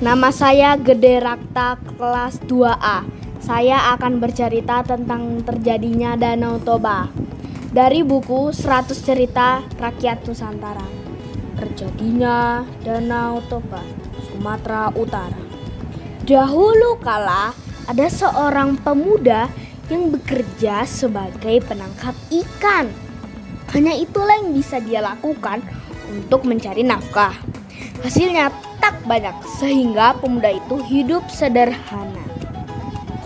Nama saya Gede Rakta kelas 2A. Saya akan bercerita tentang terjadinya Danau Toba. Dari buku 100 Cerita Rakyat Nusantara. Terjadinya Danau Toba, Sumatera Utara. Dahulu kala ada seorang pemuda yang bekerja sebagai penangkap ikan. Hanya itulah yang bisa dia lakukan untuk mencari nafkah. Hasilnya tak banyak sehingga pemuda itu hidup sederhana.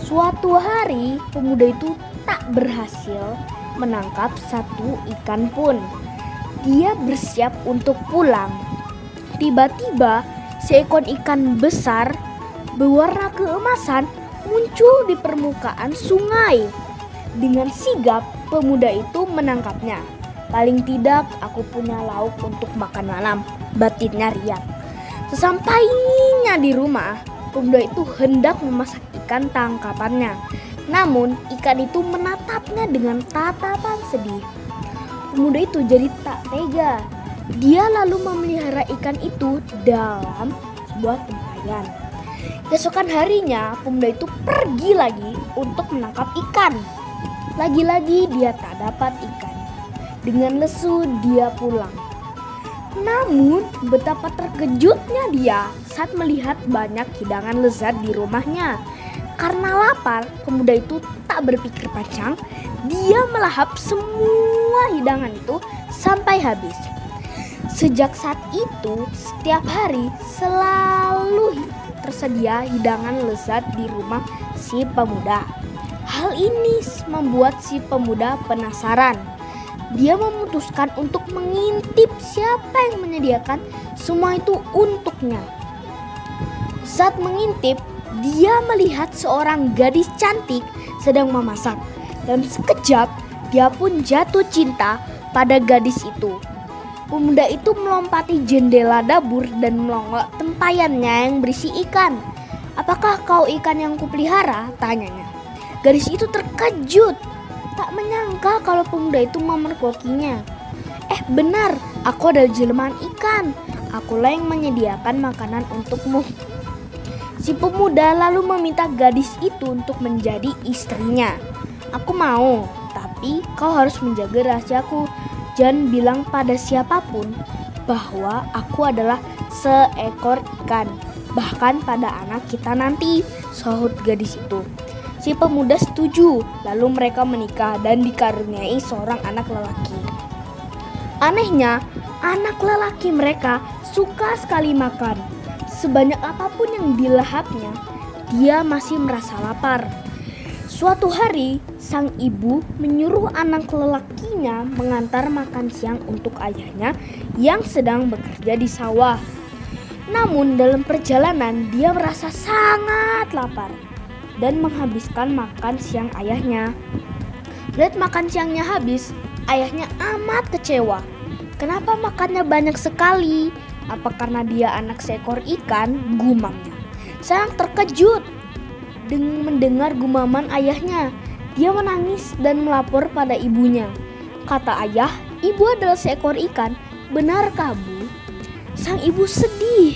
Suatu hari pemuda itu tak berhasil menangkap satu ikan pun. Dia bersiap untuk pulang. Tiba-tiba seekor ikan besar berwarna keemasan muncul di permukaan sungai. Dengan sigap pemuda itu menangkapnya. Paling tidak aku punya lauk untuk makan malam. Batinnya riang. Sesampainya di rumah, pemuda itu hendak memasak ikan tangkapannya. Namun ikan itu menatapnya dengan tatapan sedih. Pemuda itu jadi tak tega. Dia lalu memelihara ikan itu dalam sebuah tempayan. Keesokan harinya, pemuda itu pergi lagi untuk menangkap ikan. Lagi-lagi dia tak dapat ikan. Dengan lesu dia pulang. Namun betapa terkejutnya dia saat melihat banyak hidangan lezat di rumahnya. Karena lapar, pemuda itu tak berpikir panjang. Dia melahap semua hidangan itu sampai habis. Sejak saat itu, setiap hari selalu tersedia hidangan lezat di rumah si pemuda. Hal ini membuat si pemuda penasaran dia memutuskan untuk mengintip siapa yang menyediakan semua itu untuknya. Saat mengintip, dia melihat seorang gadis cantik sedang memasak dan sekejap dia pun jatuh cinta pada gadis itu. Pemuda itu melompati jendela dapur dan melonggok tempayannya yang berisi ikan. Apakah kau ikan yang kupelihara? Tanyanya. Gadis itu terkejut Tak menyangka kalau pemuda itu memergokinya. Eh benar, aku adalah jelmaan ikan. Akulah yang menyediakan makanan untukmu. Si pemuda lalu meminta gadis itu untuk menjadi istrinya. Aku mau, tapi kau harus menjaga rahasiaku. Jangan bilang pada siapa pun bahwa aku adalah seekor ikan. Bahkan pada anak kita nanti, sahut gadis itu. Si pemuda setuju, lalu mereka menikah dan dikaruniai seorang anak lelaki. Anehnya, anak lelaki mereka suka sekali makan. Sebanyak apa pun yang dilahapnya, dia masih merasa lapar. Suatu hari, sang ibu menyuruh anak lelakinya mengantar makan siang untuk ayahnya yang sedang bekerja di sawah. Namun, dalam perjalanan dia merasa sangat lapar dan menghabiskan makan siang ayahnya. Lihat makan siangnya habis, ayahnya amat kecewa. Kenapa makannya banyak sekali? Apa karena dia anak seekor ikan? Gumamnya. Sang terkejut dengan mendengar gumaman ayahnya. Dia menangis dan melapor pada ibunya. Kata ayah, ibu adalah seekor ikan. Benarkah bu? Sang ibu sedih.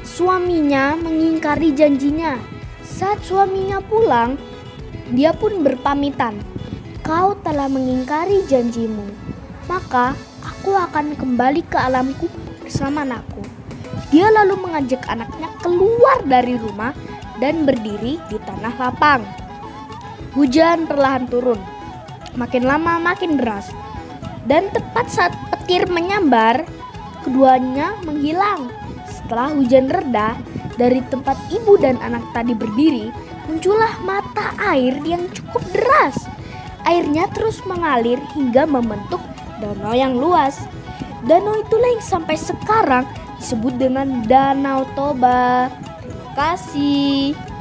Suaminya mengingkari janjinya saat suaminya pulang, dia pun berpamitan. Kau telah mengingkari janjimu, maka aku akan kembali ke alamku bersama anakku. Dia lalu mengajak anaknya keluar dari rumah dan berdiri di tanah lapang. Hujan perlahan turun, makin lama makin deras, dan tepat saat petir menyambar, keduanya menghilang. Setelah hujan reda, dari tempat ibu dan anak tadi berdiri, muncullah mata air yang cukup deras. Airnya terus mengalir hingga membentuk danau yang luas. Danau itulah yang sampai sekarang disebut dengan Danau Toba. Kasih.